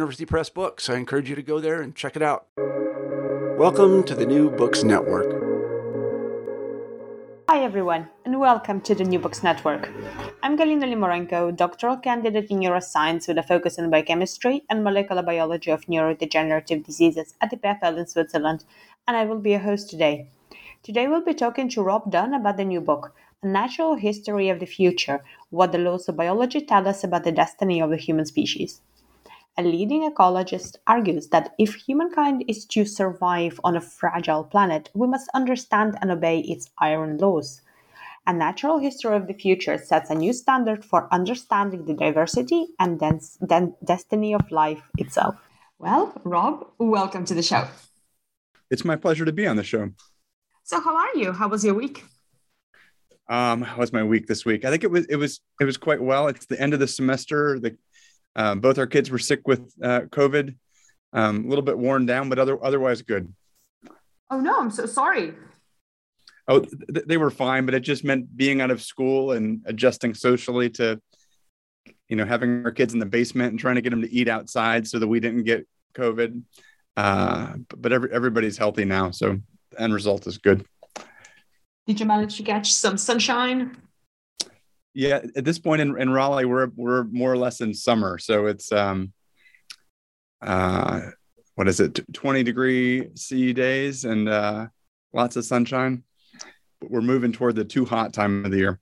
Press books. I encourage you to go there and check it out. Welcome to the New Books Network. Hi everyone, and welcome to the New Books Network. I'm Galina Limorenko, doctoral candidate in neuroscience with a focus on biochemistry and molecular biology of neurodegenerative diseases at the EPFL in Switzerland, and I will be your host today. Today we'll be talking to Rob Dunn about the new book, A Natural History of the Future What the Laws of Biology Tell Us About the Destiny of the Human Species. A leading ecologist argues that if humankind is to survive on a fragile planet, we must understand and obey its iron laws. A natural history of the future sets a new standard for understanding the diversity and dens- den- destiny of life itself. Well, Rob, welcome to the show. It's my pleasure to be on the show. So, how are you? How was your week? Um, how was my week this week? I think it was it was it was quite well. It's the end of the semester. The um, both our kids were sick with uh, COVID, um, a little bit worn down, but other, otherwise good. Oh no, I'm so sorry. Oh, th- they were fine, but it just meant being out of school and adjusting socially to, you know, having our kids in the basement and trying to get them to eat outside so that we didn't get COVID. Uh, but every, everybody's healthy now, so the end result is good. Did you manage to catch some sunshine? Yeah at this point in, in raleigh we're we're more or less in summer so it's um uh what is it 20 degree c days and uh lots of sunshine. But we're moving toward the too hot time of the year.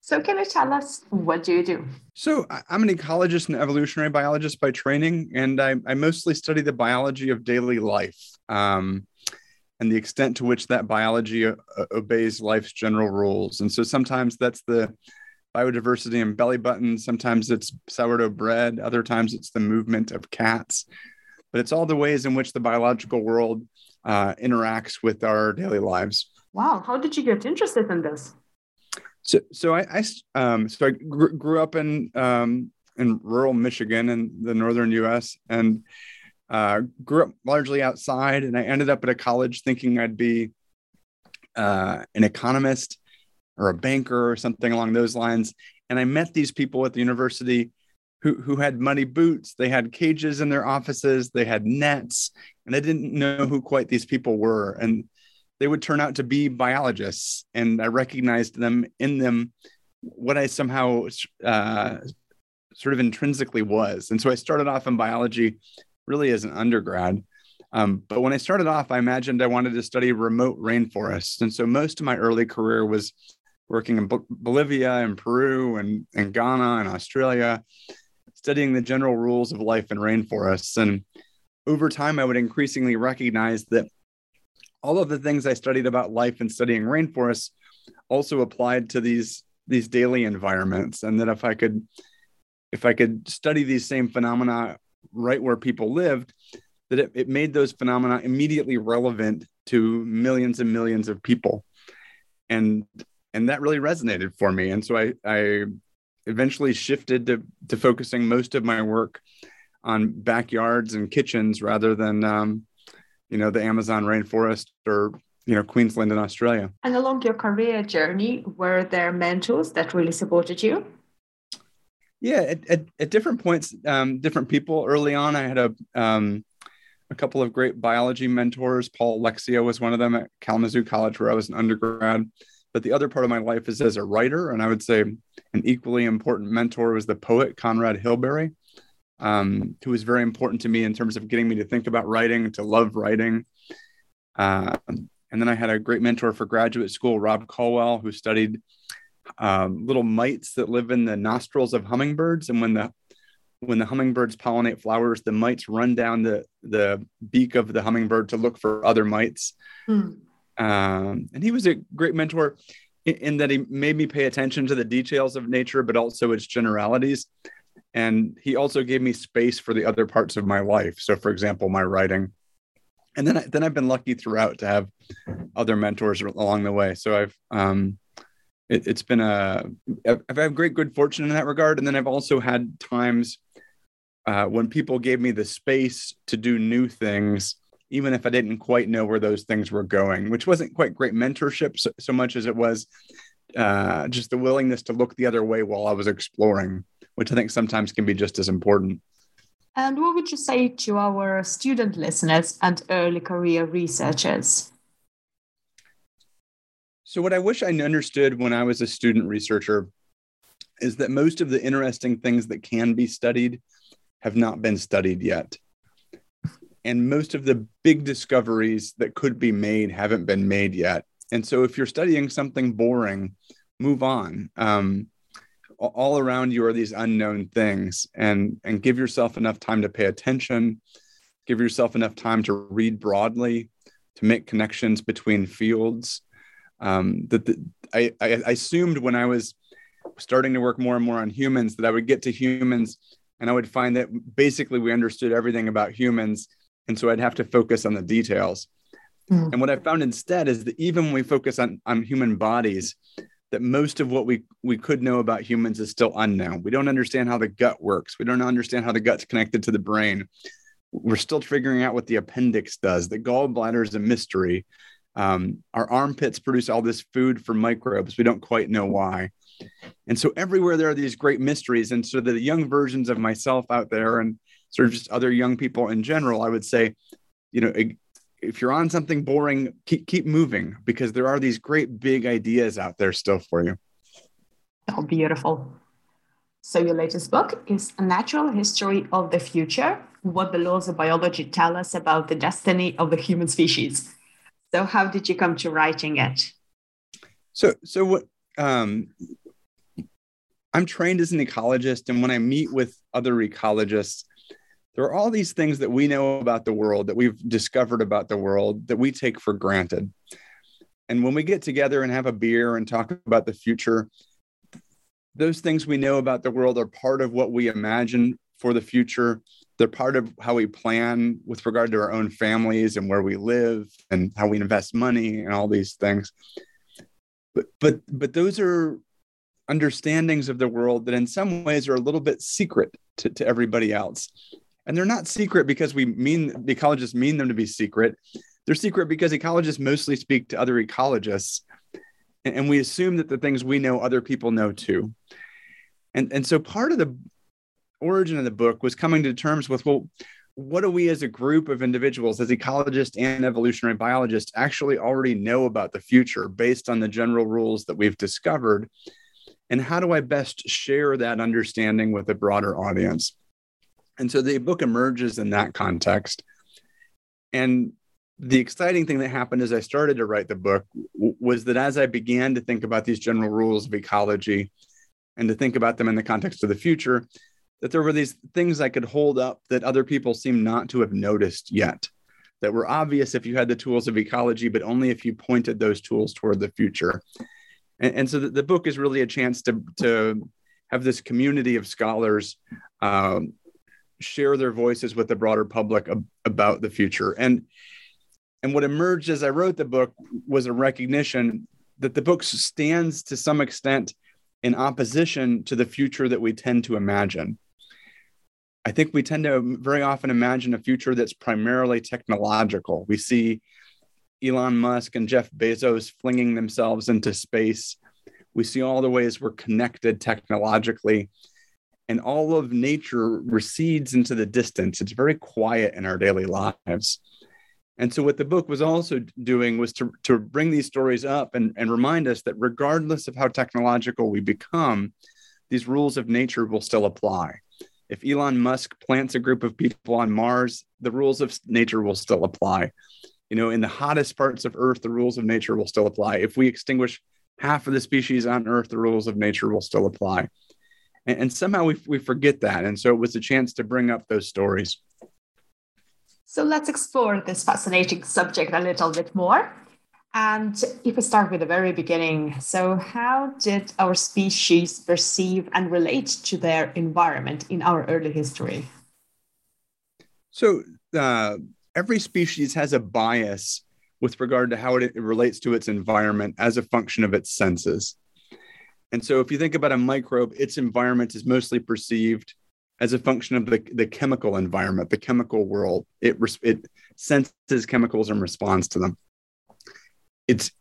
So can you tell us what do you do? So i'm an ecologist and evolutionary biologist by training and i, I mostly study the biology of daily life. Um, and the extent to which that biology uh, obeys life's general rules. And so sometimes that's the biodiversity in belly buttons, sometimes it's sourdough bread, other times it's the movement of cats. But it's all the ways in which the biological world uh, interacts with our daily lives. Wow, how did you get interested in this? So, so I, I um, so I gr- grew up in um, in rural Michigan in the northern U.S. and uh, grew up largely outside, and I ended up at a college thinking I'd be uh, an economist or a banker or something along those lines. And I met these people at the university who, who had muddy boots. They had cages in their offices, they had nets, and I didn't know who quite these people were. And they would turn out to be biologists. And I recognized them in them what I somehow uh, sort of intrinsically was. And so I started off in biology really as an undergrad. Um, but when I started off, I imagined I wanted to study remote rainforests. And so most of my early career was working in Bolivia and Peru and, and Ghana and Australia, studying the general rules of life in rainforests. And over time, I would increasingly recognize that all of the things I studied about life and studying rainforests also applied to these these daily environments and that if i could if i could study these same phenomena right where people lived, that it, it made those phenomena immediately relevant to millions and millions of people. And and that really resonated for me. And so I, I eventually shifted to, to focusing most of my work on backyards and kitchens rather than um, you know the Amazon rainforest or you know Queensland in Australia. And along your career journey, were there mentors that really supported you? Yeah, at, at, at different points, um, different people. Early on, I had a um, a couple of great biology mentors. Paul Olexia was one of them at Kalamazoo College, where I was an undergrad. But the other part of my life is as a writer, and I would say an equally important mentor was the poet Conrad Hilberry, um, who was very important to me in terms of getting me to think about writing, to love writing. Uh, and then I had a great mentor for graduate school, Rob Colwell, who studied um, little mites that live in the nostrils of hummingbirds. And when the when the hummingbirds pollinate flowers, the mites run down the the beak of the hummingbird to look for other mites. Hmm. Um, and he was a great mentor in, in, that he made me pay attention to the details of nature, but also its generalities. And he also gave me space for the other parts of my life. So, for example, my writing. And then, I, then I've been lucky throughout to have other mentors along the way. So I've um, it, has been a I've had great good fortune in that regard. And then I've also had times uh, when people gave me the space to do new things, even if I didn't quite know where those things were going, which wasn't quite great mentorship so, so much as it was uh, just the willingness to look the other way while I was exploring, which I think sometimes can be just as important. And what would you say to our student listeners and early career researchers? So, what I wish I understood when I was a student researcher is that most of the interesting things that can be studied have not been studied yet. And most of the big discoveries that could be made haven't been made yet. And so if you're studying something boring, move on. Um, all around you are these unknown things and and give yourself enough time to pay attention give yourself enough time to read broadly to make connections between fields um, that the, I, I assumed when i was starting to work more and more on humans that i would get to humans and I would find that basically we understood everything about humans. And so I'd have to focus on the details. Mm. And what I found instead is that even when we focus on, on human bodies, that most of what we, we could know about humans is still unknown. We don't understand how the gut works. We don't understand how the gut's connected to the brain. We're still figuring out what the appendix does. The gallbladder is a mystery. Um, our armpits produce all this food for microbes. We don't quite know why. And so everywhere there are these great mysteries. And so the young versions of myself out there and sort of just other young people in general, I would say, you know, if you're on something boring, keep keep moving because there are these great big ideas out there still for you. Oh, beautiful. So your latest book is A Natural History of the Future, what the laws of biology tell us about the destiny of the human species. So how did you come to writing it? So so what um I'm trained as an ecologist, and when I meet with other ecologists, there are all these things that we know about the world, that we've discovered about the world, that we take for granted. And when we get together and have a beer and talk about the future, those things we know about the world are part of what we imagine for the future. They're part of how we plan with regard to our own families and where we live and how we invest money and all these things. But but but those are understandings of the world that in some ways are a little bit secret to, to everybody else. And they're not secret because we mean ecologists mean them to be secret. They're secret because ecologists mostly speak to other ecologists. And, and we assume that the things we know, other people know too. And, and so part of the origin of the book was coming to terms with, well, what do we as a group of individuals, as ecologists and evolutionary biologists, actually already know about the future based on the general rules that we've discovered? and how do I best share that understanding with a broader audience? And so the book emerges in that context. And the exciting thing that happened as I started to write the book was that as I began to think about these general rules of ecology and to think about them in the context of the future, that there were these things I could hold up that other people seem not to have noticed yet, that were obvious if you had the tools of ecology, but only if you pointed those tools toward the future. And, and so the, the, book is really a chance to to have this community of scholars um, share their voices with the broader public ab- about the future. And and what emerged as i wrote the book was a recognition that the book stands to some extent in opposition to the future that we tend to imagine I think we tend to very often imagine a future that's primarily technological. We see Elon Musk and Jeff Bezos flinging themselves into space. We see all the ways we're connected technologically, and all of nature recedes into the distance. It's very quiet in our daily lives. And so, what the book was also doing was to, to bring these stories up and, and remind us that regardless of how technological we become, these rules of nature will still apply. If Elon Musk plants a group of people on Mars, the rules of nature will still apply you know, in the hottest parts of Earth, the rules of nature will still apply. If we extinguish half of the species on Earth, the rules of nature will still apply. And, and somehow we, we forget that. And so it was a chance to bring up those stories. So let's explore this fascinating subject a little bit more. And if we start with the very beginning, so how did our species perceive and relate to their environment in our early history? So, uh, every species has a bias with regard to how it, relates to its environment as a function of its senses. And so, if you think about a microbe, its environment is mostly perceived as a function of the, the chemical environment, the chemical world. It, it senses chemicals and responds to them. It's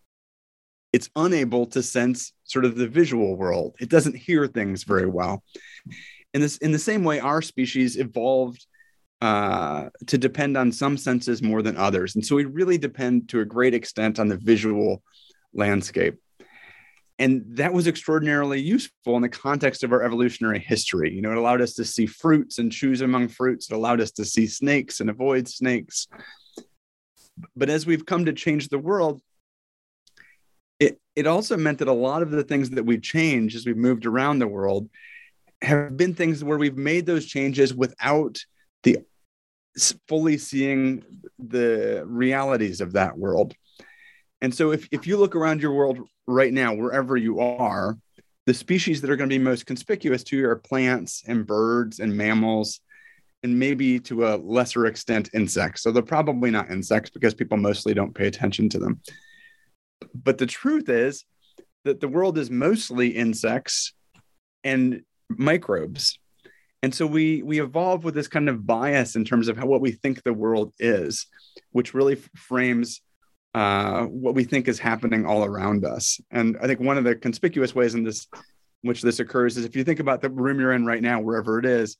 it's unable to sense sort of the visual world. It doesn't hear things very well. In this, in the same way, our species evolved uh, to depend on some senses more than others. And so we really depend to a great extent on the visual landscape. And that was extraordinarily useful in the context of our evolutionary history. You know, it allowed us to see fruits and choose among fruits. It allowed us to see snakes and avoid snakes. But as we've come to change the world, it, also meant that a lot of the things that we change as we've moved around the world have been things where we've made those changes without the fully seeing the realities of that world. And so if, if you look around your world right now, wherever you are, the species that are going to be most conspicuous to you are plants and birds and mammals, and maybe to a lesser extent, insects. So they're probably not insects because people mostly don't pay attention to them. But the truth is that the world is mostly insects and microbes. And so we we evolve with this kind of bias in terms of how what we think the world is which really frames uh, what we think is happening all around us. And i think one of the conspicuous ways in this which this occurs is if you think about the room you're in right now wherever it is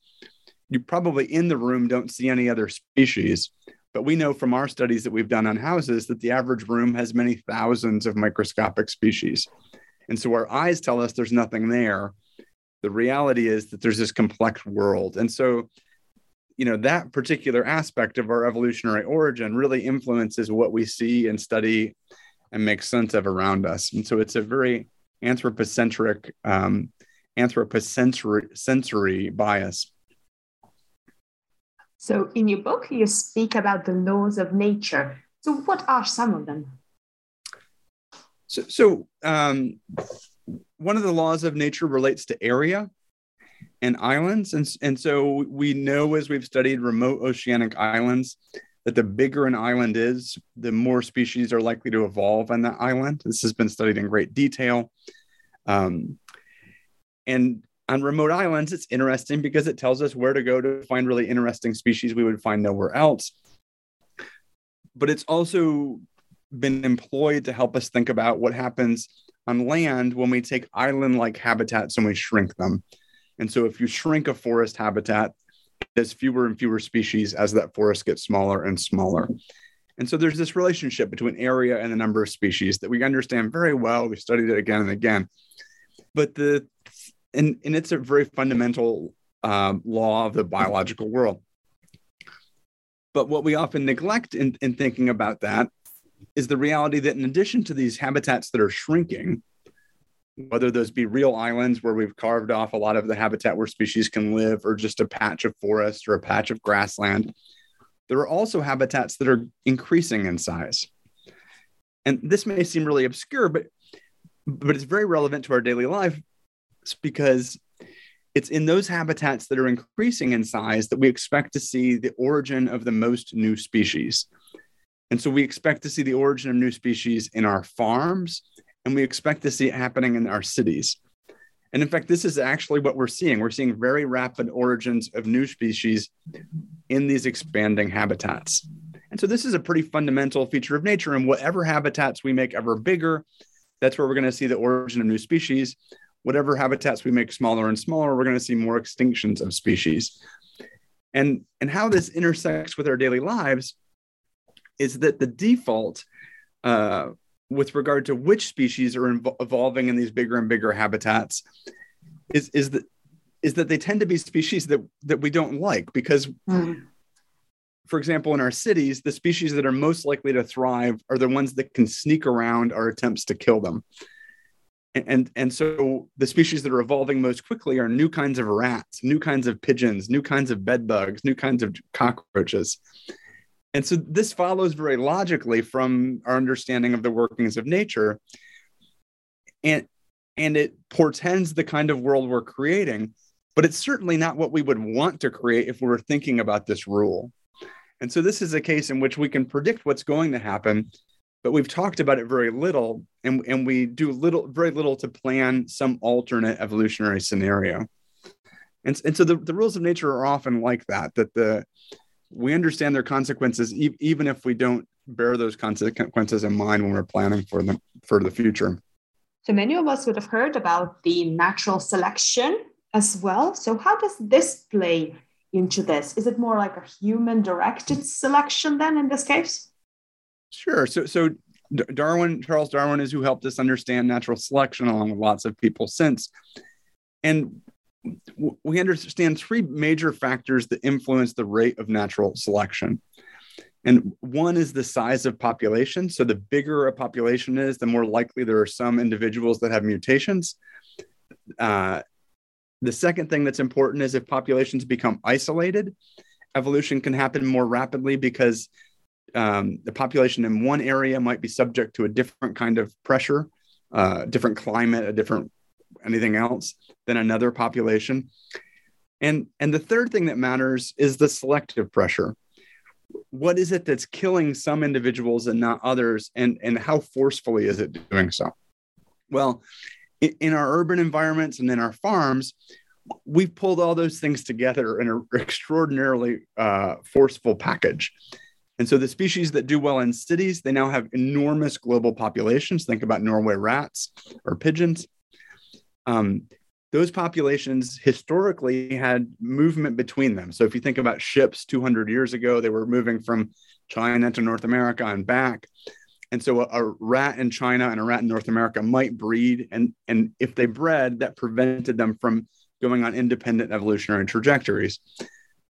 you probably in the room don't see any other species but we know from our studies that we've done on houses that the average room has many thousands of microscopic species and so our eyes tell us there's nothing there the reality is that there's this complex world. And so, you know, that particular aspect of our evolutionary origin really influences what we see and study and make sense of around us. And so it's a very anthropocentric, um, anthroposensory sensory bias. So, in your book, you speak about the laws of nature. So, what are some of them? So, so um, one of the laws of nature relates to area and islands. And, and so we know as we've studied remote oceanic islands that the bigger an island is, the more species are likely to evolve on that island. This has been studied in great detail. Um, and on remote islands, it's interesting because it tells us where to go to find really interesting species we would find nowhere else. But it's also been employed to help us think about what happens on land when we take island like habitats and we shrink them. And so if you shrink a forest habitat, there's fewer and fewer species as that forest gets smaller and smaller. And so there's this relationship between area and the number of species that we understand very well. We studied it again and again. But the and, and it's a very fundamental um, law of the biological world. But what we often neglect in, in thinking about that is the reality that in addition to these habitats that are shrinking, whether those be real islands where we've carved off a lot of the habitat where species can live, or just a patch of forest or a patch of grassland, there are also habitats that are increasing in size. And this may seem really obscure, but but it's very relevant to our daily life because it's in those habitats that are increasing in size that we expect to see the origin of the most new species. And so we expect to see the origin of new species in our farms, and we expect to see it happening in our cities. And in fact, this is actually what we're seeing. We're seeing very rapid origins of new species in these expanding habitats. And so this is a pretty fundamental feature of nature. And whatever habitats we make ever bigger, that's where we're going to see the origin of new species. Whatever habitats we make smaller and smaller, we're going to see more extinctions of species. And, and how this intersects with our daily lives is that the default uh, with regard to which species are inv- evolving in these bigger and bigger habitats is is that is that they tend to be species that that we don't like because mm. for example, in our cities, the species that are most likely to thrive are the ones that can sneak around our attempts to kill them. And, and, so the species that are evolving most quickly are new kinds of rats, new kinds of pigeons, new kinds of bed bugs, new kinds of cockroaches. And so this follows very logically from our understanding of the workings of nature. And, and it portends the kind of world we're creating, but it's certainly not what we would want to create if we were thinking about this rule. And so this is a case in which we can predict what's going to happen, but we've talked about it very little, and, and we do little, very little to plan some alternate evolutionary scenario. And, and so the, the rules of nature are often like that, that the we understand their consequences e- even if we don't bear those consequences in mind when we're planning for them for the future. So many of us would have heard about the natural selection as well. So how does this play into this? Is it more like a human directed selection then in this case? Sure. So, so Darwin, Charles Darwin is who helped us understand natural selection along with lots of people since. And we understand three major factors that influence the rate of natural selection. And one is the size of population. So the bigger a population is, the more likely there are some individuals that have mutations. Uh, the second thing that's important is if populations become isolated, evolution can happen more rapidly because um, the population in one area might be subject to a different kind of pressure, uh, different climate, a different anything else than another population. And, and the third thing that matters is the selective pressure. What is it that's killing some individuals and not others? And, and how forcefully is it doing so? Well, in our urban environments and in our farms, we've pulled all those things together in an extraordinarily uh, forceful package. And so the species that do well in cities, they now have enormous global populations. Think about Norway rats or pigeons. Um, those populations historically had movement between them. So if you think about ships 200 years ago, they were moving from China to North America and back and so a, a, rat in China and a rat in North America might breed, and and if they bred, that prevented them from going on independent evolutionary trajectories.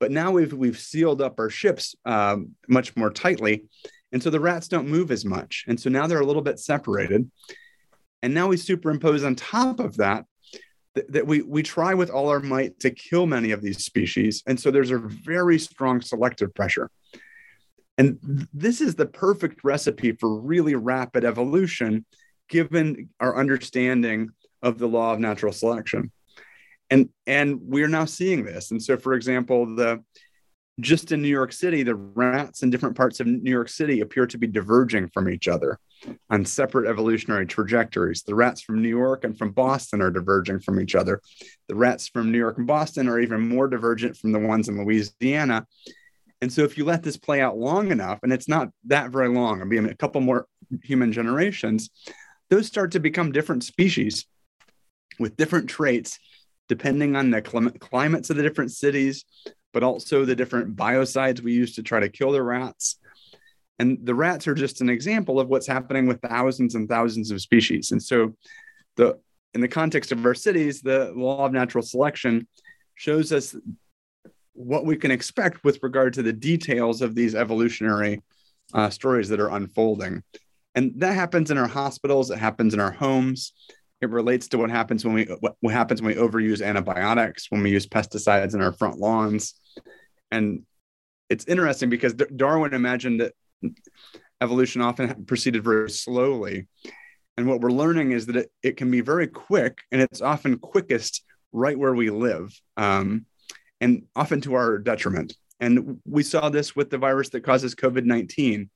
But now we've we've sealed up our ships um, much more tightly, and so the rats don't move as much, and so now they're a little bit separated. And now we superimpose on top of that that, that we we try with all our might to kill many of these species, and so there's a very strong selective pressure. And this is the perfect recipe for really rapid evolution, given our understanding of the law of natural selection. And, and we're now seeing this. And so, for example, the just in New York City, the rats in different parts of New York City appear to be diverging from each other on separate evolutionary trajectories. The rats from New York and from Boston are diverging from each other. The rats from New York and Boston are even more divergent from the ones in Louisiana. And so if you let this play out long enough, and it's not that very long, I mean, a couple more human generations, those start to become different species with different traits, depending on the clim- climates of the different cities, but also the different biocides we use to try to kill the rats. And the rats are just an example of what's happening with thousands and thousands of species. And so the in the context of our cities, the law of natural selection shows us what we can expect with regard to the details of these evolutionary uh, stories that are unfolding. And that happens in our hospitals, it happens in our homes. It relates to what happens when we what, happens when we overuse antibiotics, when we use pesticides in our front lawns. And it's interesting because Darwin imagined that evolution often proceeded very slowly. And what we're learning is that it, it can be very quick and it's often quickest right where we live. Um, and often to our detriment. And we saw this with the virus that causes COVID 19,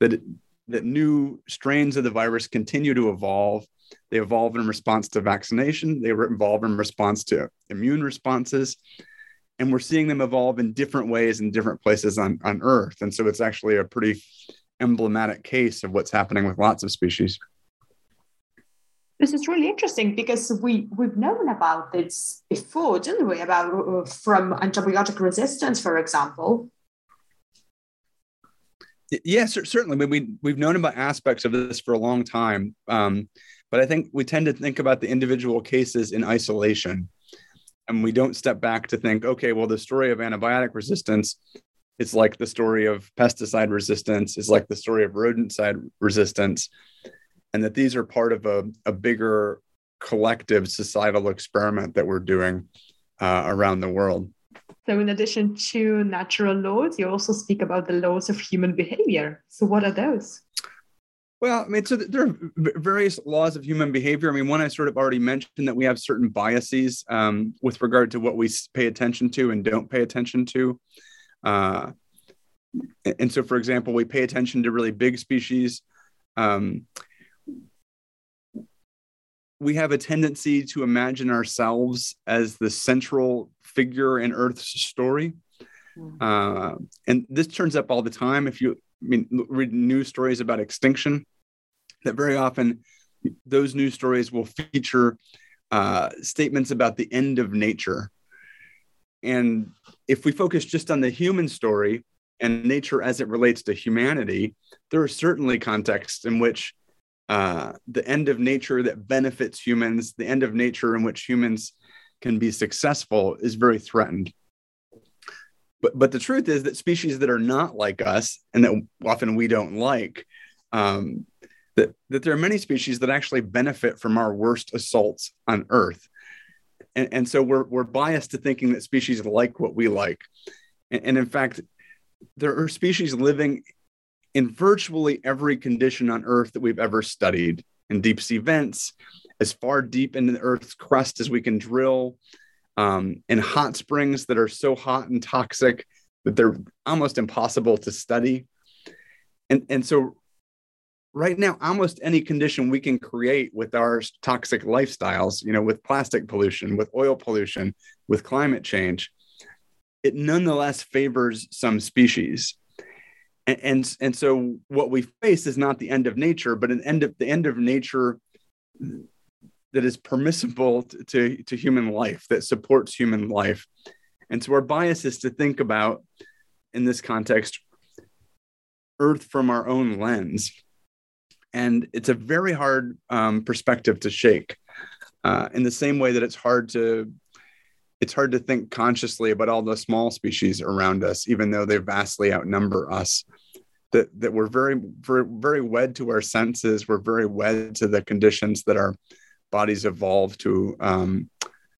that, that new strains of the virus continue to evolve. They evolve in response to vaccination, they evolve in response to immune responses. And we're seeing them evolve in different ways in different places on, on Earth. And so it's actually a pretty emblematic case of what's happening with lots of species. This is really interesting because we we've known about this before, didn't we? About uh, from antibiotic resistance, for example. Yes, certainly. I we we've known about aspects of this for a long time, um, but I think we tend to think about the individual cases in isolation, and we don't step back to think, okay, well, the story of antibiotic resistance is like the story of pesticide resistance, is like the story of rodenticide resistance, and that these are part of a, a bigger collective societal experiment that we're doing uh, around the world. So, in addition to natural laws, you also speak about the laws of human behavior. So, what are those? Well, I mean, so there are various laws of human behavior. I mean, one I sort of already mentioned that we have certain biases um, with regard to what we pay attention to and don't pay attention to. Uh, and so, for example, we pay attention to really big species. Um, we have a tendency to imagine ourselves as the central figure in Earth's story. Hmm. Uh, and this turns up all the time. If you mean, read news stories about extinction, that very often those news stories will feature uh, statements about the end of nature. And if we focus just on the human story and nature as it relates to humanity, there are certainly contexts in which uh, the end of nature that benefits humans, the end of nature in which humans can be successful, is very threatened. But, but the truth is that species that are not like us and that often we don't like, um, that, that there are many species that actually benefit from our worst assaults on Earth. And, and so we're, we're biased to thinking that species like what we like. And, and in fact, there are species living in virtually every condition on Earth that we've ever studied in deep sea vents, as far deep into the Earth's crust as we can drill, um, in hot springs that are so hot and toxic that they're almost impossible to study. And, and so, right now, almost any condition we can create with our toxic lifestyles, you know, with plastic pollution, with oil pollution, with climate change, it nonetheless favors some species. And, and, and so, what we face is not the end of nature, but an end of the end of nature that is permissible to, to, to human life, that supports human life. And so our bias is to think about, in this context, Earth from our own lens. And it's a very hard um, perspective to shake. Uh, in the same way that it's hard to it's hard to think consciously about all the small species around us, even though they vastly outnumber us. That that we're very very very wed to our senses. We're very wed to the conditions that are bodies evolve to um,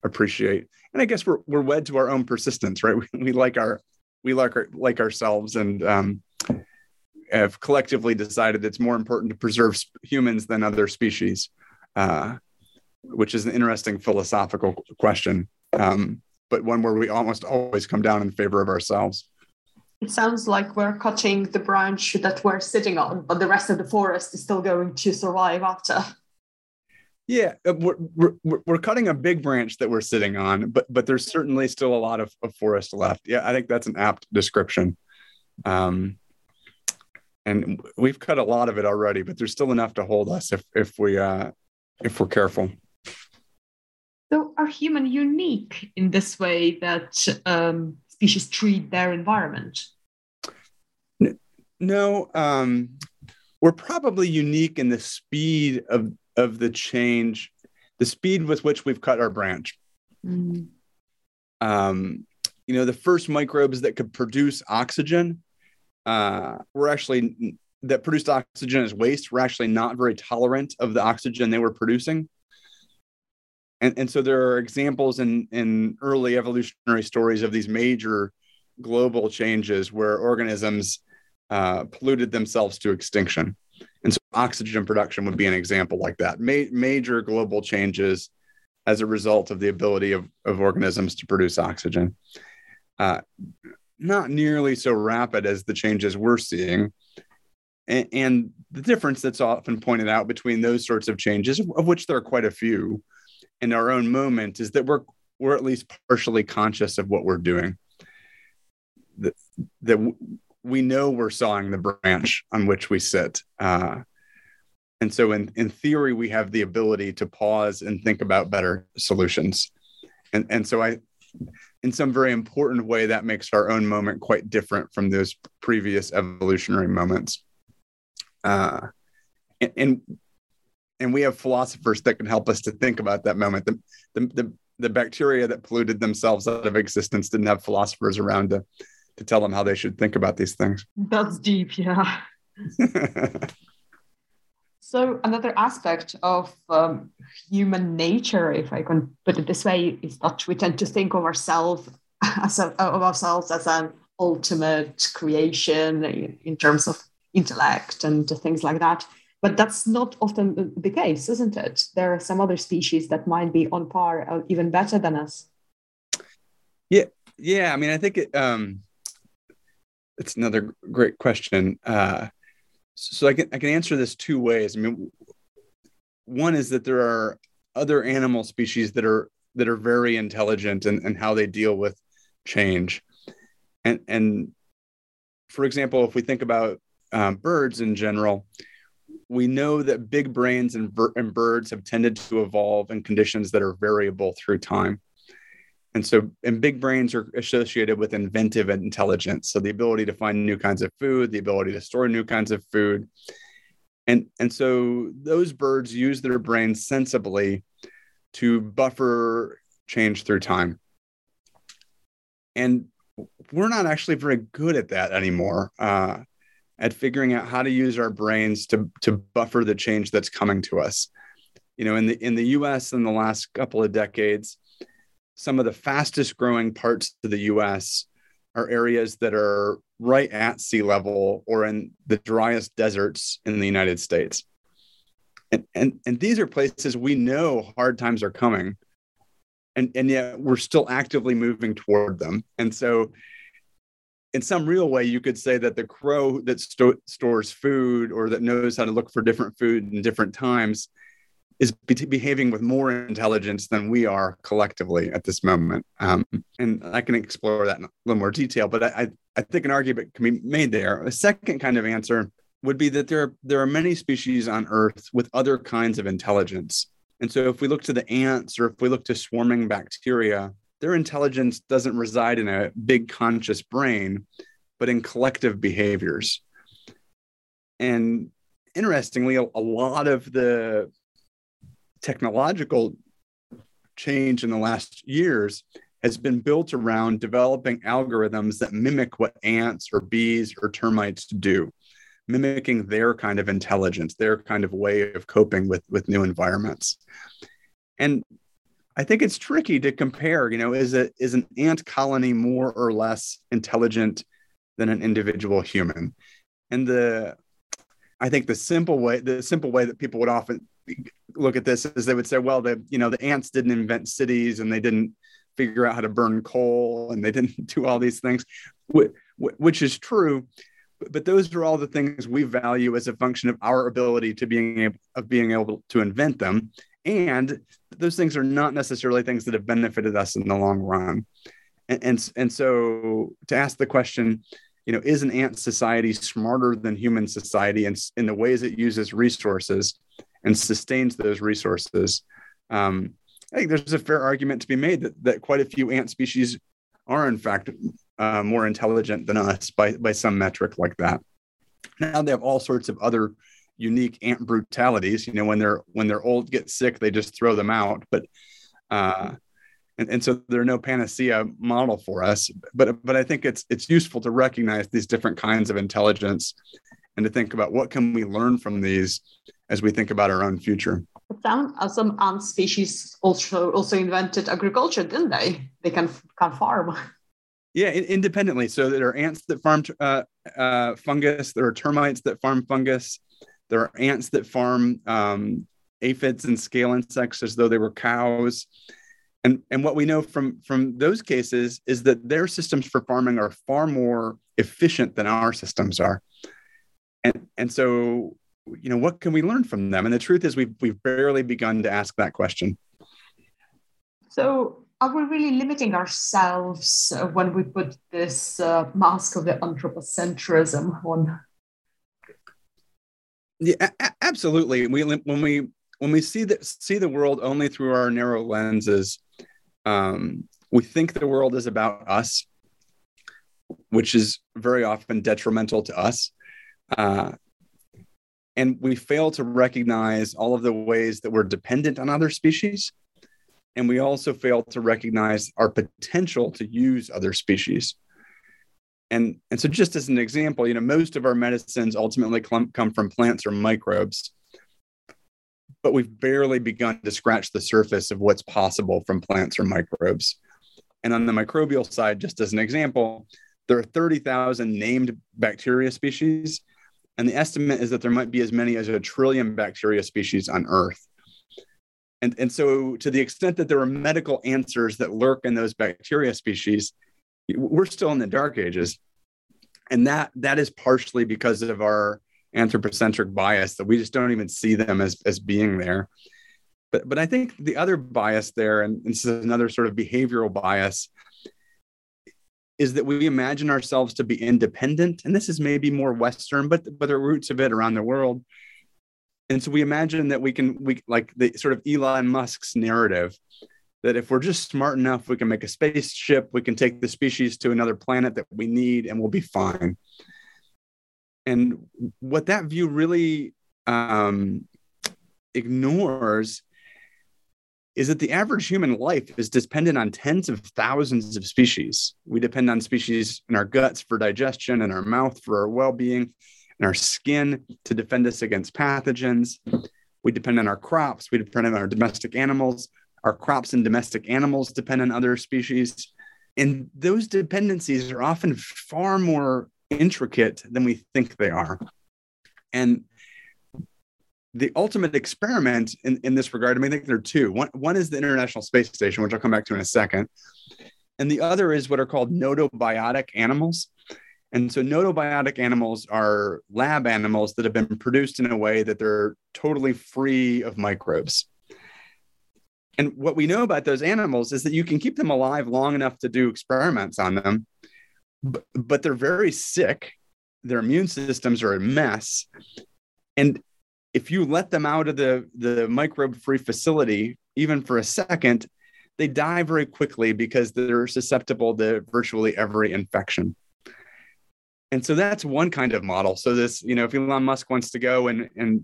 appreciate. And I guess we're we're wed to our own persistence, right? We, we like our we like our, like ourselves, and um, have collectively decided it's more important to preserve humans than other species, uh, which is an interesting philosophical question, um, but one where we almost always come down in favor of ourselves. It sounds like we're cutting the branch that we're sitting on, but the rest of the forest is still going to survive after. Yeah, uh, we're, we're, we're cutting a big branch that we're sitting on, but but there's certainly still a lot of, of forest left. Yeah, I think that's an apt description. Um, and we've cut a lot of it already, but there's still enough to hold us if if we uh, if we're careful. So, are human unique in this way that um, species treat their environment? No, um, we're probably unique in the speed of of the change, the speed with which we've cut our branch. Mm. Um, you know, the first microbes that could produce oxygen uh, were actually that produced oxygen as waste were actually not very tolerant of the oxygen they were producing. And, and so there are examples in, in early evolutionary stories of these major global changes where organisms uh, polluted themselves to extinction. And so oxygen production would be an example like that. Ma- major global changes as a result of the ability of, of organisms to produce oxygen. Uh, not nearly so rapid as the changes we're seeing. And, and, the difference that's often pointed out between those sorts of changes, of which there are quite a few in our own moment, is that we're, we're at least partially conscious of what we're doing. That, that we know we're sawing the branch on which we sit. Uh, and so, in, in theory, we have the ability to pause and think about better solutions. And, and so, I, in some very important way, that makes our own moment quite different from those previous evolutionary moments. Uh, and, and, and we have philosophers that can help us to think about that moment. The, the, the, the bacteria that polluted themselves out of existence didn't have philosophers around to to tell them how they should think about these things. That's deep, yeah. so another aspect of um, human nature, if I can put it this way, is that we tend to think of ourselves as a, of ourselves as an ultimate creation in terms of intellect and things like that. But that's not often the case, isn't it? There are some other species that might be on par, or even better than us. Yeah, yeah. I mean, I think it, um, it's another great question. Uh, so I can I can answer this two ways. I mean, one is that there are other animal species that are that are very intelligent and, and how they deal with change. And and for example, if we think about um, birds in general, we know that big brains and, and birds have tended to evolve in conditions that are variable through time. And so, and big brains are associated with inventive intelligence. So, the ability to find new kinds of food, the ability to store new kinds of food. And, and so, those birds use their brains sensibly to buffer change through time. And we're not actually very good at that anymore. Uh, at figuring out how to use our brains to to buffer the change that's coming to us. You know, in the in the U.S. in the last couple of decades, some of the fastest growing parts of the U.S. are areas that are right at sea level or in the driest deserts in the United States. And, and, and these are places we know hard times are coming and, and yet we're still actively moving toward them. And so in some real way, you could say that the crow that sto- stores food or that knows how to look for different food in different times is be- behaving with more intelligence than we are collectively at this moment. Um, and I can explore that in a little more detail, but I, I think an argument can be made there. A second kind of answer would be that there, there are many species on Earth with other kinds of intelligence. And so if we look to the ants or if we look to swarming bacteria, their intelligence doesn't reside in a big conscious brain, but in collective behaviors. And interestingly, a, a lot of the technological change in the last years has been built around developing algorithms that mimic what ants or bees or termites do mimicking their kind of intelligence their kind of way of coping with with new environments and I think it's tricky to compare. You know, is it is an ant colony more or less intelligent than an individual human? And the I think the simple way the simple way that people would often look at this is they would say, well, the you know the ants didn't invent cities and they didn't figure out how to burn coal and they didn't do all these things, which is true. But those are all the things we value as a function of our ability to being able of being able to invent them. And those things are not necessarily things that have benefited us in the long run. And, and, and so to ask the question you know is an ant society smarter than human society in, in the ways it uses resources and sustains those resources um, i think there's a fair argument to be made that, that quite a few ant species are in fact uh, more intelligent than us by, by some metric like that now they have all sorts of other unique ant brutalities. You know, when they're when they're old, get sick, they just throw them out. But uh, and, and so they're no panacea model for us. But but I think it's it's useful to recognize these different kinds of intelligence and to think about what can we learn from these as we think about our own future. Some uh, some ant species also also invented agriculture, didn't they? They can can farm. Yeah, independently. So there are ants that farm uh, uh, fungus. There are termites that farm fungus. There are ants that farm um, aphids and scale insects as though they were cows. And, and what we know from, from those cases is that their systems for farming are far more efficient than our systems are. And, and so, you know, what can we learn from them? And the truth is, we've, we've barely begun to ask that question. So, are we really limiting ourselves uh, when we put this uh, mask of the anthropocentrism on yeah, a- absolutely. We when we when we see that see the world only through our narrow lenses, um, we think the world is about us, which is very often detrimental to us. Uh, and we fail to recognize all of the ways that we're dependent on other species. And we also fail to recognize our potential to use other species. And, and so just as an example, you know, most of our medicines ultimately come from plants or microbes, but we've barely begun to scratch the surface of what's possible from plants or microbes. And on the microbial side, just as an example, there are 30,000 named bacteria species, and the estimate is that there might be as many as a trillion bacteria species on Earth. And, and so, to the extent that there are medical answers that lurk in those bacteria species, we're still in the dark ages. And that, that is partially because of our anthropocentric bias that we just don't even see them as, as being there. But, but I think the other bias there, and this is another sort of behavioral bias, is that we imagine ourselves to be independent. And this is maybe more Western, but, but the roots of it around the world and so we imagine that we can we like the sort of elon musk's narrative that if we're just smart enough we can make a spaceship we can take the species to another planet that we need and we'll be fine and what that view really um, ignores is that the average human life is dependent on tens of thousands of species. We depend on species in our guts for digestion, in our mouth for our well being, in our skin to defend us against pathogens. We depend on our crops. We depend on our domestic animals. Our crops and domestic animals depend on other species. And those dependencies are often far more intricate than we think they are. And the ultimate experiment in, in this regard, I mean, I think there are two. One, one is the International Space Station, which I'll come back to in a second. And the other is what are called gnotobiotic animals. And so gnotobiotic animals are lab animals that have been produced in a way that they're totally free of microbes. And what we know about those animals is that you can keep them alive long enough to do experiments on them, but, but they're very sick. Their immune systems are a mess. And if you let them out of the, the microbe free facility, even for a second, they die very quickly because they're susceptible to virtually every infection. And so that's one kind of model. So this you know if elon musk wants to go and and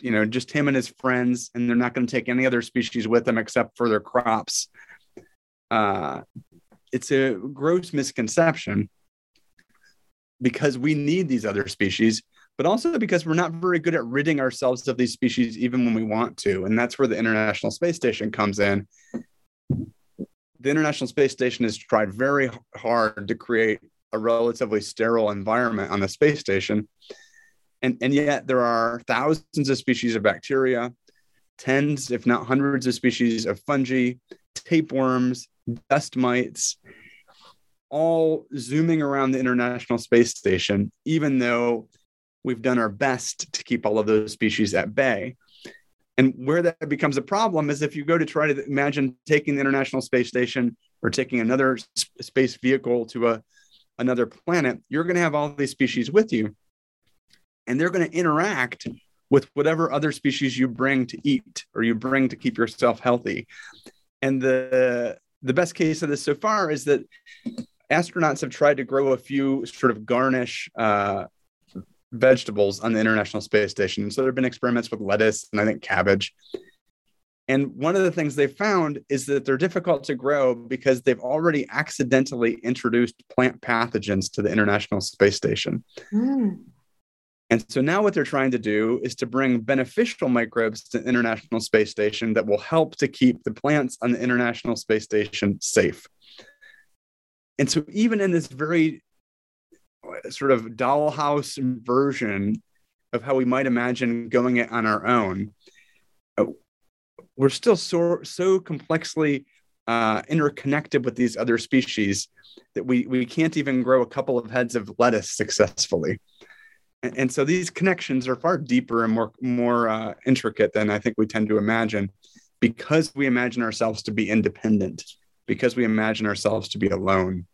you know just him and his friends and they're not going to take any other species with them except for their crops uh, it's a gross misconception because we need these other species but also because we're not very good at ridding ourselves of these species even when we want to and that's where the international space station comes in the international space station has tried very hard to create a relatively sterile environment on the space station. And, and yet there are thousands of species of bacteria, tens, if not hundreds of species of fungi, tapeworms, dust mites, all zooming around the International Space Station, even though we've done our best to keep all of those species at bay. And where that becomes a problem is if you go to try to imagine taking the International Space Station or taking another space vehicle to a another planet, you're going to have all these species with you. And they're going to interact with whatever other species you bring to eat or you bring to keep yourself healthy. And the the best case of this so far is that astronauts have tried to grow a few sort of garnish uh, vegetables on the International Space Station. So there have been experiments with lettuce and I think cabbage. And one of the things they found is that they're difficult to grow because they've already accidentally introduced plant pathogens to the International Space Station. Mm. And so now what they're trying to do is to bring beneficial microbes to the International Space Station that will help to keep the plants on the International Space Station safe. And so even in this very sort of dollhouse version of how we might imagine going it on our own, uh, we're still so so complexly uh, interconnected with these other species that we we can't even grow a couple of heads of lettuce successfully. And, and so these connections are far deeper and more more uh, intricate than I think we tend to imagine, because we imagine ourselves to be independent, because we imagine ourselves to be alone.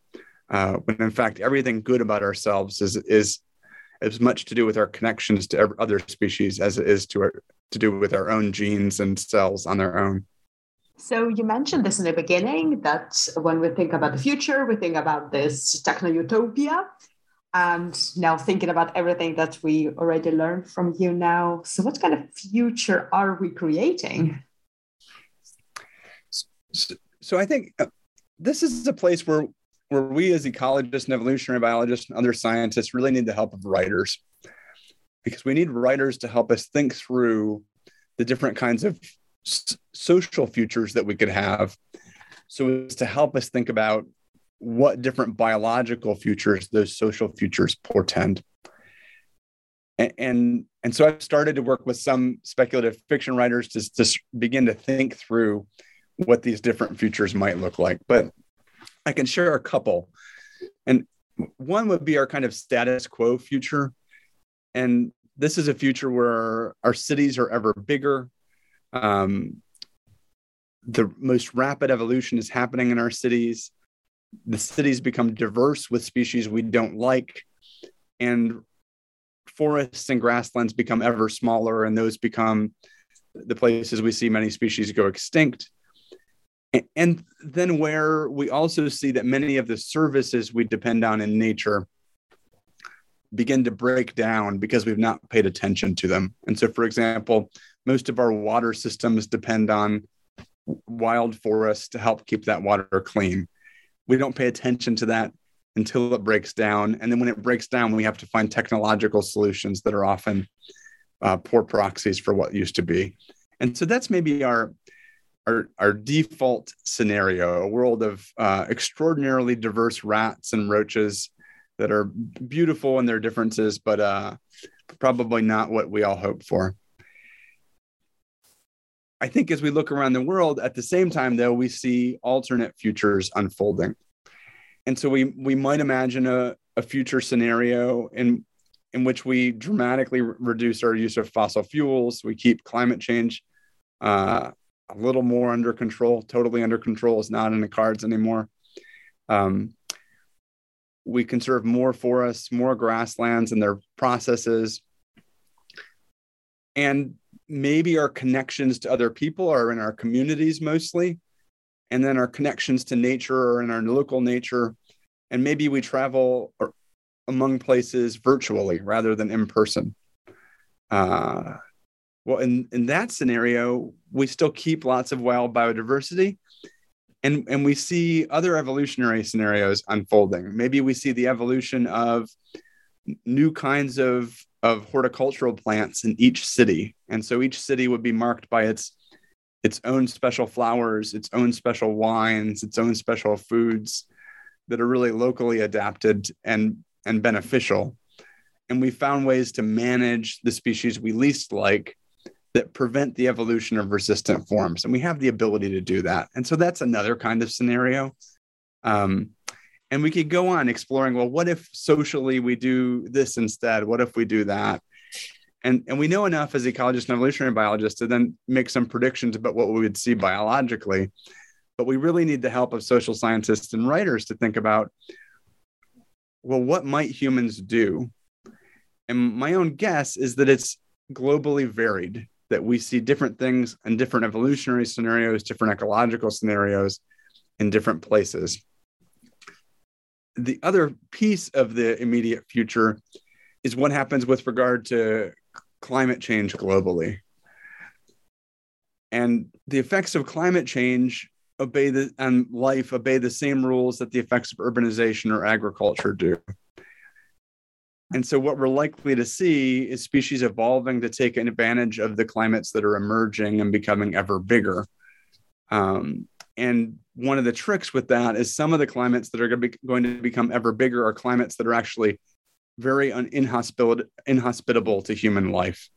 Uh, when in fact everything good about ourselves is is as much to do with our connections to other species as it is to our, to do with our own genes and cells on their own. So you mentioned this in the beginning that when we think about the future, we think about this techno utopia. And now thinking about everything that we already learned from you now. So what kind of future are we creating? So, so I think uh, this is a place where where we as ecologists and evolutionary biologists and other scientists really need the help of writers. Because we need writers to help us think through the different kinds of s- social futures that we could have. So as to help us think about what different biological futures those social futures portend. And, and and, so i've started to work with some speculative fiction writers to, to begin to think through what these different futures might look like. But i can share a couple. And one would be our kind of status quo future. And this is a future where our cities are ever bigger. Um, the most rapid evolution is happening in our cities. The cities become diverse with species we don't like. And forests and grasslands become ever smaller and those become the places we see many species go extinct and then where we also see that many of the services we depend on in nature begin to break down because we've not paid attention to them and so for example most of our water systems depend on wild forests to help keep that water clean we don't pay attention to that until it breaks down. And then when it breaks down, we have to find technological solutions that are often uh, poor proxies for what used to be. And so that's maybe our our, our default scenario, a world of uh, extraordinarily diverse rats and roaches that are beautiful in their differences, but uh, probably not what we all hope for. I think as we look around the world, at the same time, though, we see alternate futures unfolding. And so we we might imagine a, a future scenario in in which we dramatically re- reduce our use of fossil fuels. We keep climate change uh, a little more under control. Totally under control is not in the cards anymore. Um, we conserve more forests, more grasslands, and their processes. And maybe our connections to other people are in our communities mostly and then our connections to nature or in our local nature and maybe we travel among places virtually rather than in person uh, well in, in that scenario we still keep lots of wild biodiversity and, and we see other evolutionary scenarios unfolding maybe we see the evolution of new kinds of of horticultural plants in each city. And so each city would be marked by its its own special flowers, its own special wines, its own special foods that are really locally adapted and and beneficial. And we found ways to manage the species we least like that prevent the evolution of resistant forms. And we have the ability to do that. And so that's another kind of scenario. Um, and we could go on exploring well what if socially we do this instead what if we do that and and we know enough as ecologists and evolutionary biologists to then make some predictions about what we would see biologically but we really need the help of social scientists and writers to think about well what might humans do and my own guess is that it's globally varied that we see different things and different evolutionary scenarios different ecological scenarios in different places the other piece of the immediate future is what happens with regard to climate change globally. And the effects of climate change obey the and life obey the same rules that the effects of urbanization or agriculture do. And so what we're likely to see is species evolving to take advantage of the climates that are emerging and becoming ever bigger. Um, and one of the tricks with that is some of the climates that are going to, be, going to become ever bigger are climates that are actually very un- inhospitable, inhospitable to human life.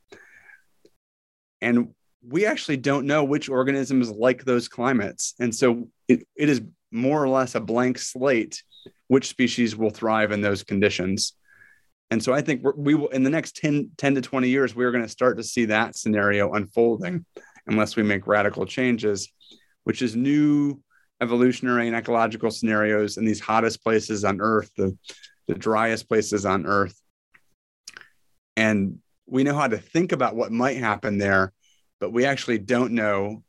And we actually don't know which organisms like those climates. And so it, it is more or less a blank slate which species will thrive in those conditions. And so I think we will, in the next 10, 10 to 20 years, we're going to start to see that scenario unfolding unless we make radical changes which is new evolutionary and ecological scenarios in these hottest places on Earth, the, the driest places on Earth. And we know how to think about what might happen there, but we actually don't know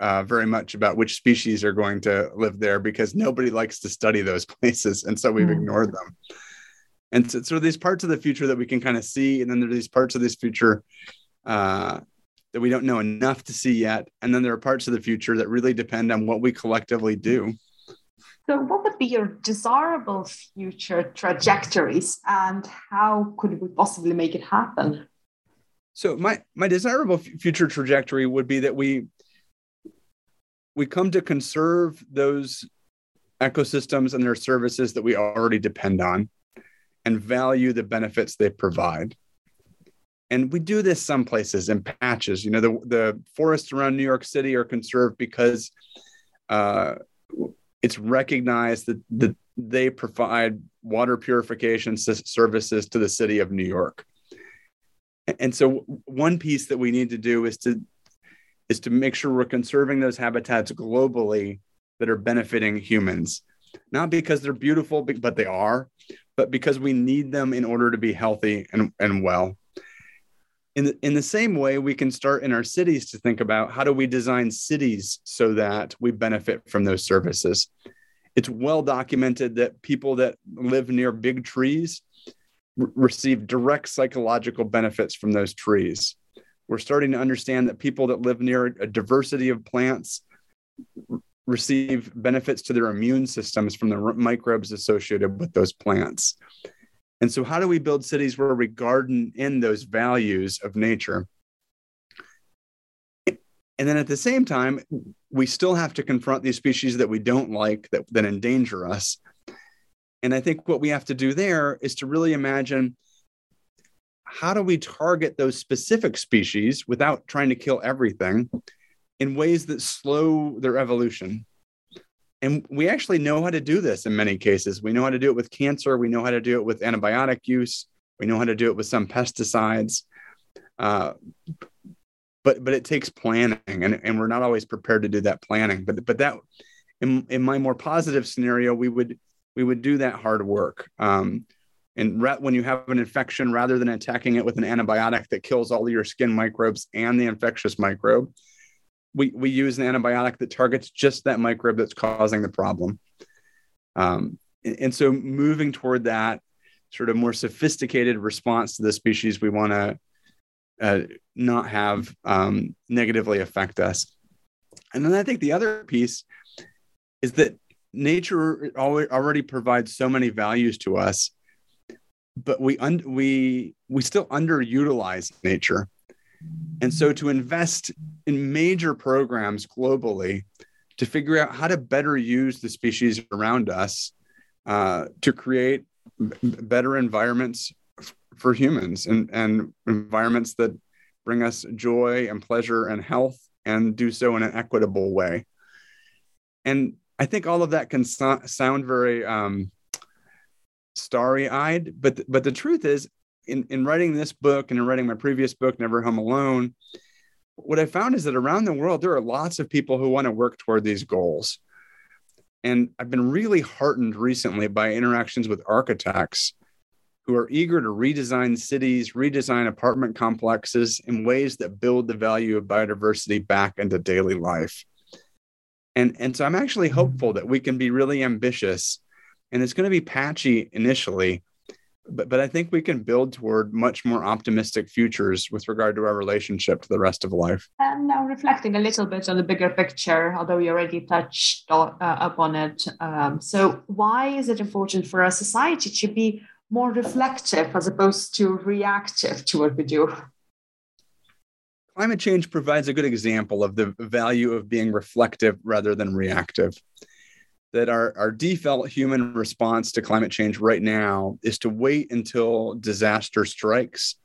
uh, very much about which species are going to live there because nobody likes to study those places. And so we've mm. ignored them. And so, so these parts of the future that we can kind of see, and then there are these parts of this future uh, that we don't know enough to see yet. And then there are parts of the future that really depend on what we collectively do. So, what would be your desirable future trajectories, and how could we possibly make it happen? So, my my desirable future trajectory would be that we we come to conserve those ecosystems and their services that we already depend on, and value the benefits they provide. And we do this some places in patches. You know, the the forests around New York City are conserved because. Uh, it's recognized that, that they provide water purification services to the city of New York. And so one piece that we need to do is to is to make sure we're conserving those habitats globally that are benefiting humans. Not because they're beautiful, but they are, but because we need them in order to be healthy and, and well. In the, in the same way, we can start in our cities to think about how do we design cities so that we benefit from those services. It's well documented that people that live near big trees receive direct psychological benefits from those trees. We're starting to understand that people that live near a diversity of plants receive benefits to their immune systems from the microbes associated with those plants. And so, how do we build cities where we garden in those values of nature? And then at the same time, we still have to confront these species that we don't like that, that endanger us. And I think what we have to do there is to really imagine how do we target those specific species without trying to kill everything in ways that slow their evolution? And we actually know how to do this in many cases. We know how to do it with cancer. We know how to do it with antibiotic use. We know how to do it with some pesticides. Uh, but but it takes planning, and, and we're not always prepared to do that planning. But but that in, in my more positive scenario, we would we would do that hard work. Um, and re- when you have an infection, rather than attacking it with an antibiotic that kills all your skin microbes and the infectious microbe, we, we use an antibiotic that targets just that microbe that's causing the problem. Um, and so moving toward that sort of more sophisticated response to the species we want to uh, not have um, negatively affect us. And then I think the other piece is that nature already provides so many values to us, but we un- we we still underutilize nature. And so to invest in major programs globally to figure out how to better use the species around us uh, to create b- better environments f- for humans and, and environments that bring us joy and pleasure and health and do so in an equitable way. And I think all of that can so- sound very um, starry eyed, but, th- but the truth is, in, in writing this book and in writing my previous book, Never Home Alone, what I found is that around the world, there are lots of people who want to work toward these goals. And I've been really heartened recently by interactions with architects who are eager to redesign cities, redesign apartment complexes in ways that build the value of biodiversity back into daily life. And, and so I'm actually hopeful that we can be really ambitious. And it's going to be patchy initially, but but I think we can build toward much more optimistic futures with regard to our relationship to the rest of life. And now reflecting a little bit on the bigger picture, although you already touched uh, upon it. Um, so why is it important for our society to be more reflective as opposed to reactive to what we do? Climate change provides a good example of the value of being reflective rather than reactive that our, our default human response to climate change right now is to wait until disaster strikes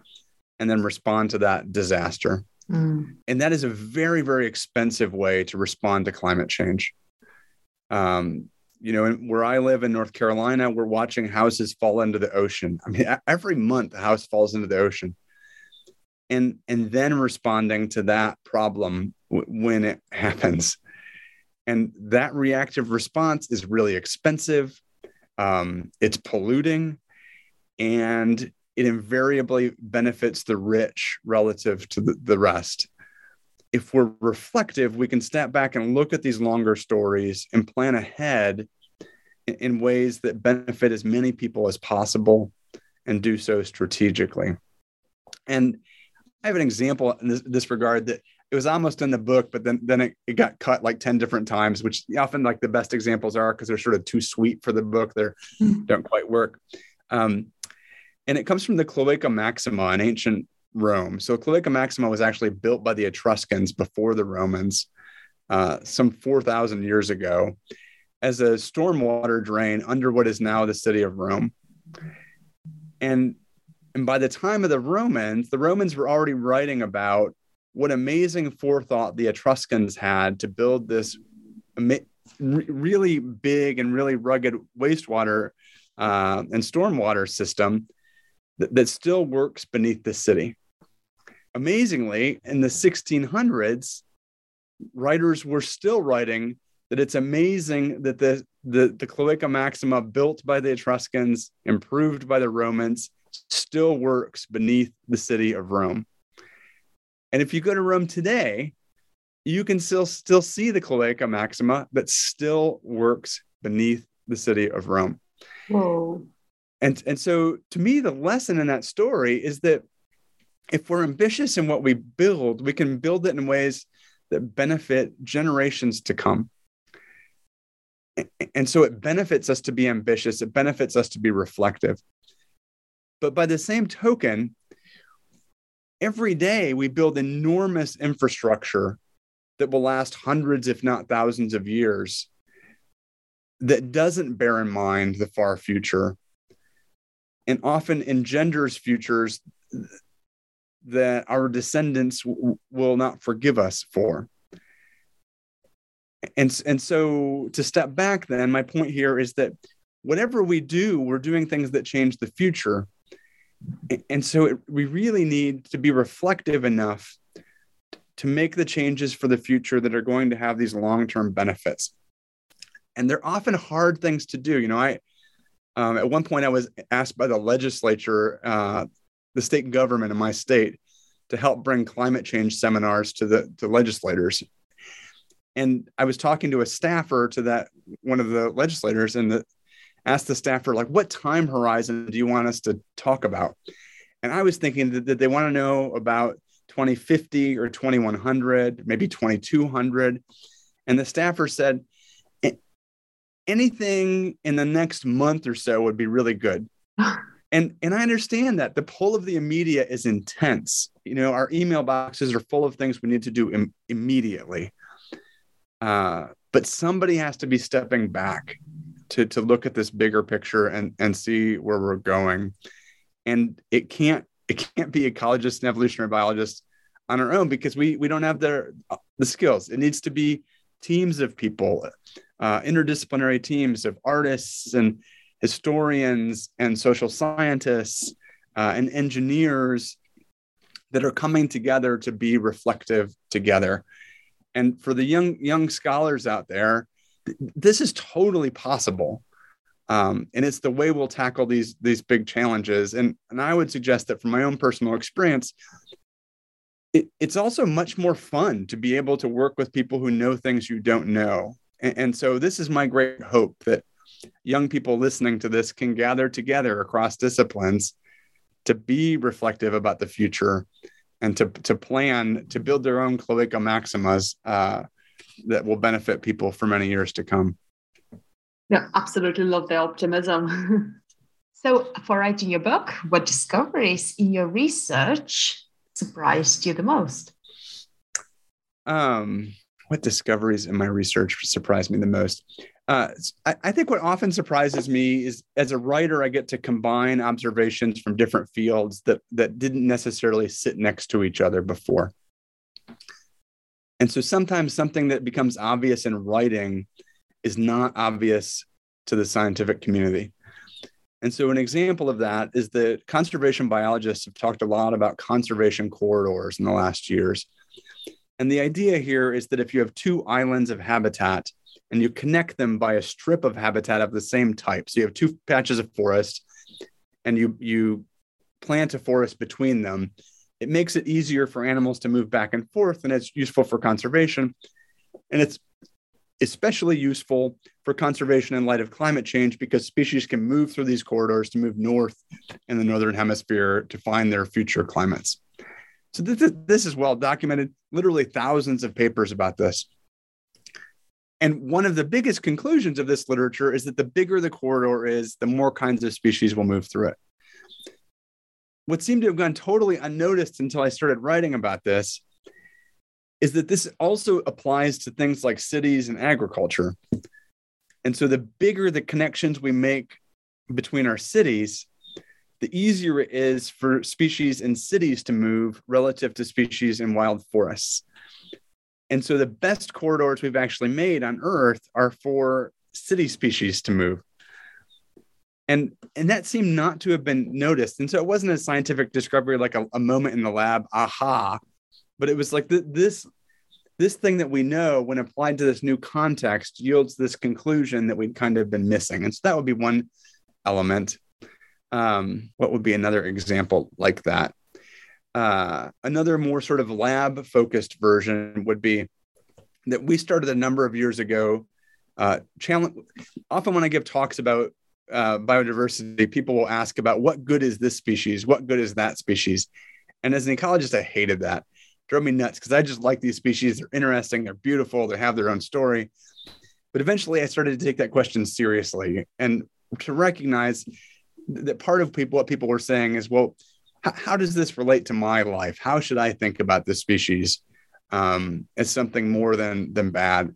and then respond to that disaster. Mm. And that is a very, very expensive way to respond to climate change. Um, you know, where I live in North Carolina, we're watching houses fall into the ocean. I mean, every month a house falls into the ocean. And, and then responding to that problem w- when it happens and that reactive response is really expensive, um, it's polluting, and it invariably benefits the rich relative to the, the rest. If we're reflective, we can step back and look at these longer stories and plan ahead in, in ways that benefit as many people as possible and do so strategically. And I have an example in this, this regard that it was almost in the book, but then then it, it got cut like 10 different times, which often like the best examples are because they're sort of too sweet for the book. They mm-hmm. don't quite work. Um, and it comes from the Cloaca Maxima in ancient Rome. So Cloaca Maxima was actually built by the Etruscans before the Romans, uh, some 4,000 years ago, as a stormwater drain under what is now the city of Rome. And and by the time of the Romans, the Romans were already writing about what amazing forethought the Etruscans had to build this really big and really rugged wastewater uh, and stormwater system that, that still works beneath the city. Amazingly, in the 1600s, writers were still writing that it's amazing that the, the, the Cloaca Maxima built by the Etruscans, improved by the Romans, still works beneath the city of Rome. And if you go to Rome today, you can still still see the Cloaca Maxima that still works beneath the city of Rome. Whoa. And, and so to me, the lesson in that story is that if we're ambitious in what we build, we can build it in ways that benefit generations to come. And so it benefits us to be ambitious, it benefits us to be reflective. But by the same token, every day we build enormous infrastructure that will last hundreds, if not thousands of years, that doesn't bear in mind the far future and often engenders futures that our descendants w- will not forgive us for. And, and so to step back, then, my point here is that whatever we do, we're doing things that change the future and so it, we really need to be reflective enough to make the changes for the future that are going to have these long-term benefits. And they're often hard things to do. You know i um, at one point i was asked by the legislature uh, the state government in my state to help bring climate change seminars to the to legislators. And i was talking to a staffer to that one of the legislators and the asked the staffer, like, what time horizon do you want us to talk about? And I was thinking that, that they want to know about 2050 or 2100, maybe 2200. And the staffer said, anything in the next month or so would be really good. and and I understand that the pull of the immediate is intense. You know, our email boxes are full of things we need to do Im- immediately. Uh, but somebody has to be stepping back to to look at this bigger picture and and see where we're going. And it can't it can't be ecologists and evolutionary biologists on our own because we we don't have the the skills. It needs to be teams of people uh, interdisciplinary teams of artists and historians and social scientists uh, and engineers that are coming together to be reflective together. And for the young young scholars out there this is totally possible. Um, and it's the way we'll tackle these these big challenges. And and I would suggest that from my own personal experience, it, it's also much more fun to be able to work with people who know things you don't know. And, and so this is my great hope that young people listening to this can gather together across disciplines to be reflective about the future and to, to plan to build their own cloaca maximas uh, that will benefit people for many years to come. Yeah, absolutely love the optimism. so, for writing your book, what discoveries in your research surprised you the most? Um, what discoveries in my research surprised me the most? Uh, I, I, think what often surprises me is as a writer, I get to combine observations from different fields that that didn't necessarily sit next to each other before. And so sometimes something that becomes obvious in writing is not obvious to the scientific community. And so, an example of that is that conservation biologists have talked a lot about conservation corridors in the last years. And the idea here is that if you have two islands of habitat and you connect them by a strip of habitat of the same type, so you have two patches of forest and you, you plant a forest between them, it makes it easier for animals to move back and forth, and it's useful for conservation. And it's especially useful for conservation in light of climate change because species can move through these corridors to move north in the northern hemisphere to find their future climates. So this is, this is well documented, literally thousands of papers about this. And one of the biggest conclusions of this literature is that the bigger the corridor is, the more kinds of species will move through it. What seemed to have gone totally unnoticed until I started writing about this is that this also applies to things like cities and agriculture. And so the bigger the connections we make between our cities, the easier it is for species in cities to move relative to species in wild forests. And so the best corridors we've actually made on Earth are for city species to move. And, and that seemed not to have been noticed. And so it wasn't a scientific discovery like a, a moment in the lab, aha, but it was like the, this this thing that we know when applied to this new context yields this conclusion that we'd kind of been missing. And so that would be one element. Um, what would be another example like that? Uh, another more sort of lab focused version would be that we started a number of years ago uh, challenge often when i give talks about uh, biodiversity people will ask about what good is this species what good is that species and as an ecologist i hated that drove me nuts because I just like these species. They're interesting, they're beautiful, they have their own story. But eventually I started to take that question seriously and to recognize that part of people, what people were saying is, well, how, how does this relate to my life? How should I think about this species um, as something more than, than bad?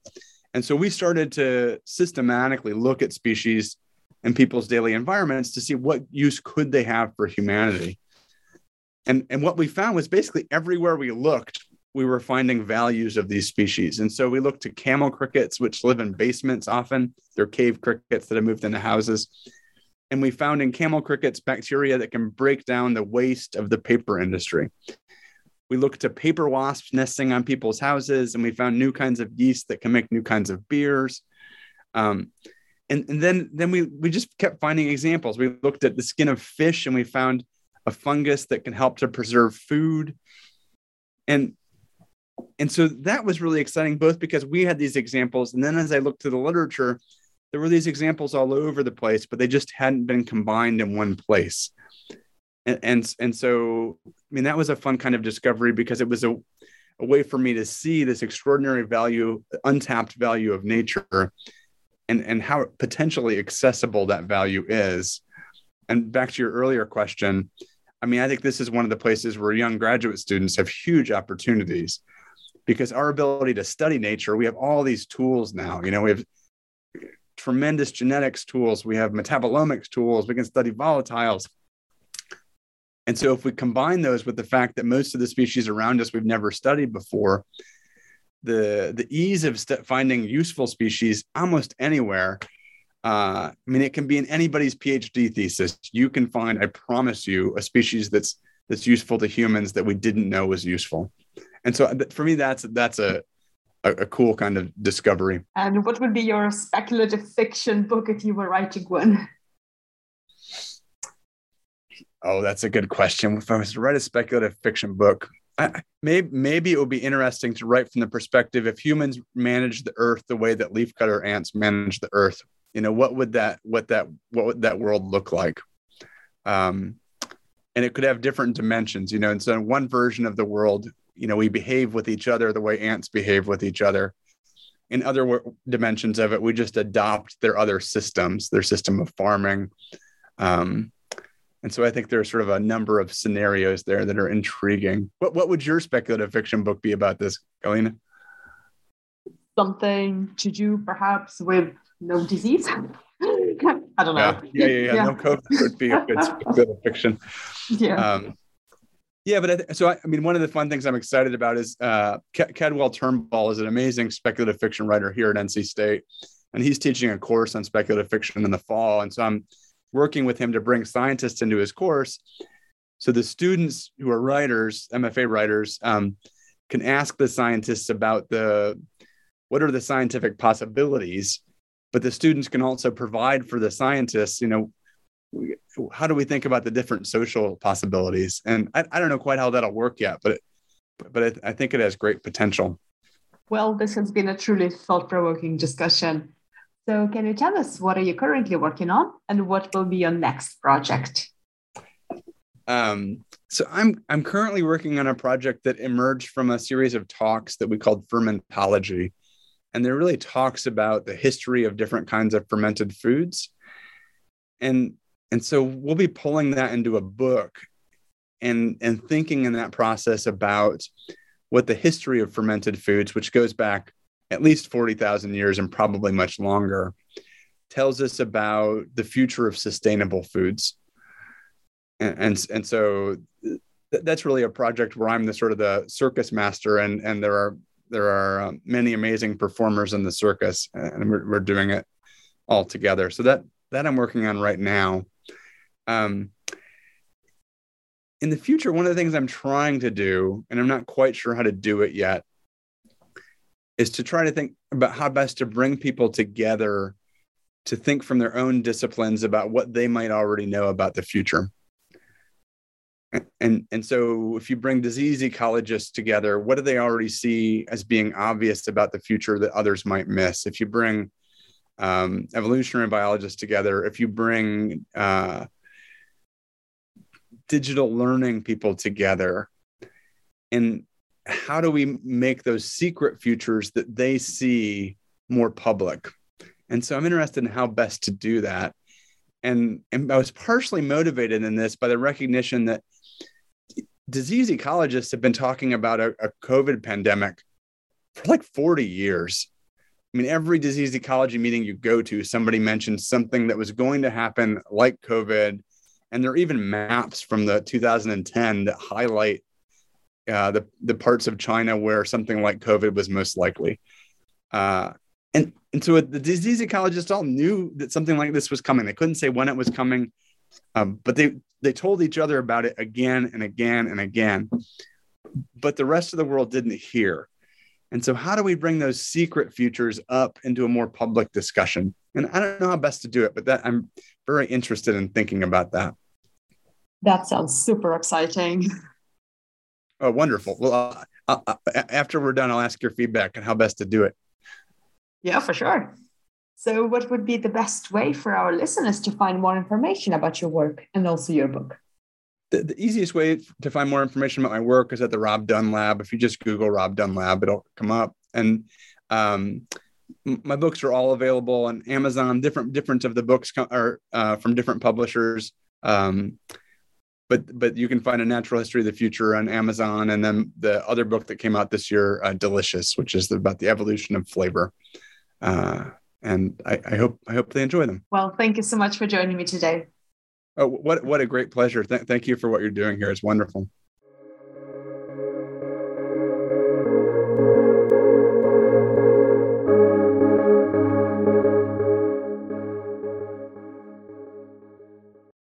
And so we started to systematically look at species in people's daily environments to see what use could they have for humanity. And, and what we found was basically everywhere we looked, we were finding values of these species. And so we looked to camel crickets, which live in basements often. They're cave crickets that have moved into houses. And we found in camel crickets bacteria that can break down the waste of the paper industry. We looked to paper wasps nesting on people's houses, and we found new kinds of yeast that can make new kinds of beers. Um, and, and then, then we, we just kept finding examples. We looked at the skin of fish, and we found a fungus that can help to preserve food. And and so that was really exciting, both because we had these examples, and then as I looked to the literature, there were these examples all over the place, but they just hadn't been combined in one place. And and, and so, I mean, that was a fun kind of discovery because it was a, a way for me to see this extraordinary value, untapped value of nature, and and how potentially accessible that value is. And back to your earlier question, I mean, I think this is one of the places where young graduate students have huge opportunities because our ability to study nature, we have all these tools now. You know, we have tremendous genetics tools, we have metabolomics tools, we can study volatiles. And so, if we combine those with the fact that most of the species around us we've never studied before, the the ease of st- finding useful species almost anywhere uh, I mean, it can be in anybody's PhD thesis. You can find, I promise you, a species that's that's useful to humans that we didn't know was useful. And so, for me, that's that's a a, a cool kind of discovery. And what would be your speculative fiction book if you were writing one? Oh, that's a good question. If I was to write a speculative fiction book, Maybe maybe it would be interesting to write from the perspective if humans manage the earth the way that leafcutter ants manage the earth, you know what would that what that what would that world look like? Um and it could have different dimensions you know and so in one version of the world you know we behave with each other the way ants behave with each other. In other w- dimensions of it we just adopt their other systems their system of farming. Um and so I think there's sort of a number of scenarios there that are intriguing. What what would your speculative fiction book be about this, Galina? Something to do perhaps with no disease. I don't know. Yeah, yeah, yeah. yeah. No COVID would be a good, of fiction. Yeah. Um, yeah, but I th- so I, I, mean, one of the fun things I'm excited about is uh, Cadwell Turnbull is an amazing speculative fiction writer here at NC State, and he's teaching a course on speculative fiction in the fall. And so I'm working with him to bring scientists into his course, so the students who are writers, MFA writers, um, can ask the scientists about the what are the scientific possibilities but the students can also provide for the scientists you know how do we think about the different social possibilities? And i, I don't know quite how that'll work yet but it, but i think it has great potential. Well this has been a truly thought-provoking discussion so can you tell us what are you currently working on and what will be your next project? Um, so I'm I'm currently working on a project that emerged from a series of talks that we called fermentology, and there really talks about the history of different kinds of fermented foods, and and so we'll be pulling that into a book, and and thinking in that process about what the history of fermented foods, which goes back at least forty thousand years and probably much longer, tells us about the future of sustainable foods and and, and so th- that's really a project where I'm the sort of the circus master, and and there are there are um, many amazing performers in the circus, and we're, we're doing it all together. So that that I'm working on right now. Um, in the future, one of the things I'm trying to do, and I'm not quite sure how to do it yet, is to try to think about how best to bring people together to think from their own disciplines about what they might already know about the future. And and so if you bring disease ecologists together what do they already see as being obvious about the future that others might miss? If you bring um, evolutionary biologists together if you bring uh, digital learning people together and how do we make those secret futures that they see more public and so i'm interested in how best to do that and, and i was partially motivated in this by the recognition that disease ecologists have been talking about a, a COVID pandemic for like 40 years. I mean, every disease ecology meeting you go to, somebody mentions something that was going to happen like COVID. And there are even maps from the 2010 that highlight uh, the, the parts of China where something like COVID was most likely. Uh, and, and so the disease ecologists all knew that something like this was coming. They couldn't say when it was coming, um, but they they told each other about it again and again and again. But the rest of the world didn't hear. And so, how do we bring those secret futures up into a more public discussion? And I don't know how best to do it, but that I'm very interested in thinking about that. That sounds super exciting. Oh, wonderful. Well, uh, uh, after we're done, I'll ask your feedback on how best to do it. Yeah, for sure. So, what would be the best way for our listeners to find more information about your work and also your book? The, the, easiest way to find more information about my work is at the Rob Dunn Lab. If you just Google Rob Dunn Lab, it'll come up. And um, my books are all available on Amazon. Different different of the books are uh, from different publishers. Um, but but you can find a natural history of the future on Amazon, and then the other book that came out this year, uh, Delicious, which is about the evolution of flavor. Uh, and I, I, hope I hope they enjoy them. Well, thank you so much for joining me today. Oh, what what a great pleasure! Th- thank you for what you're doing here. It's wonderful.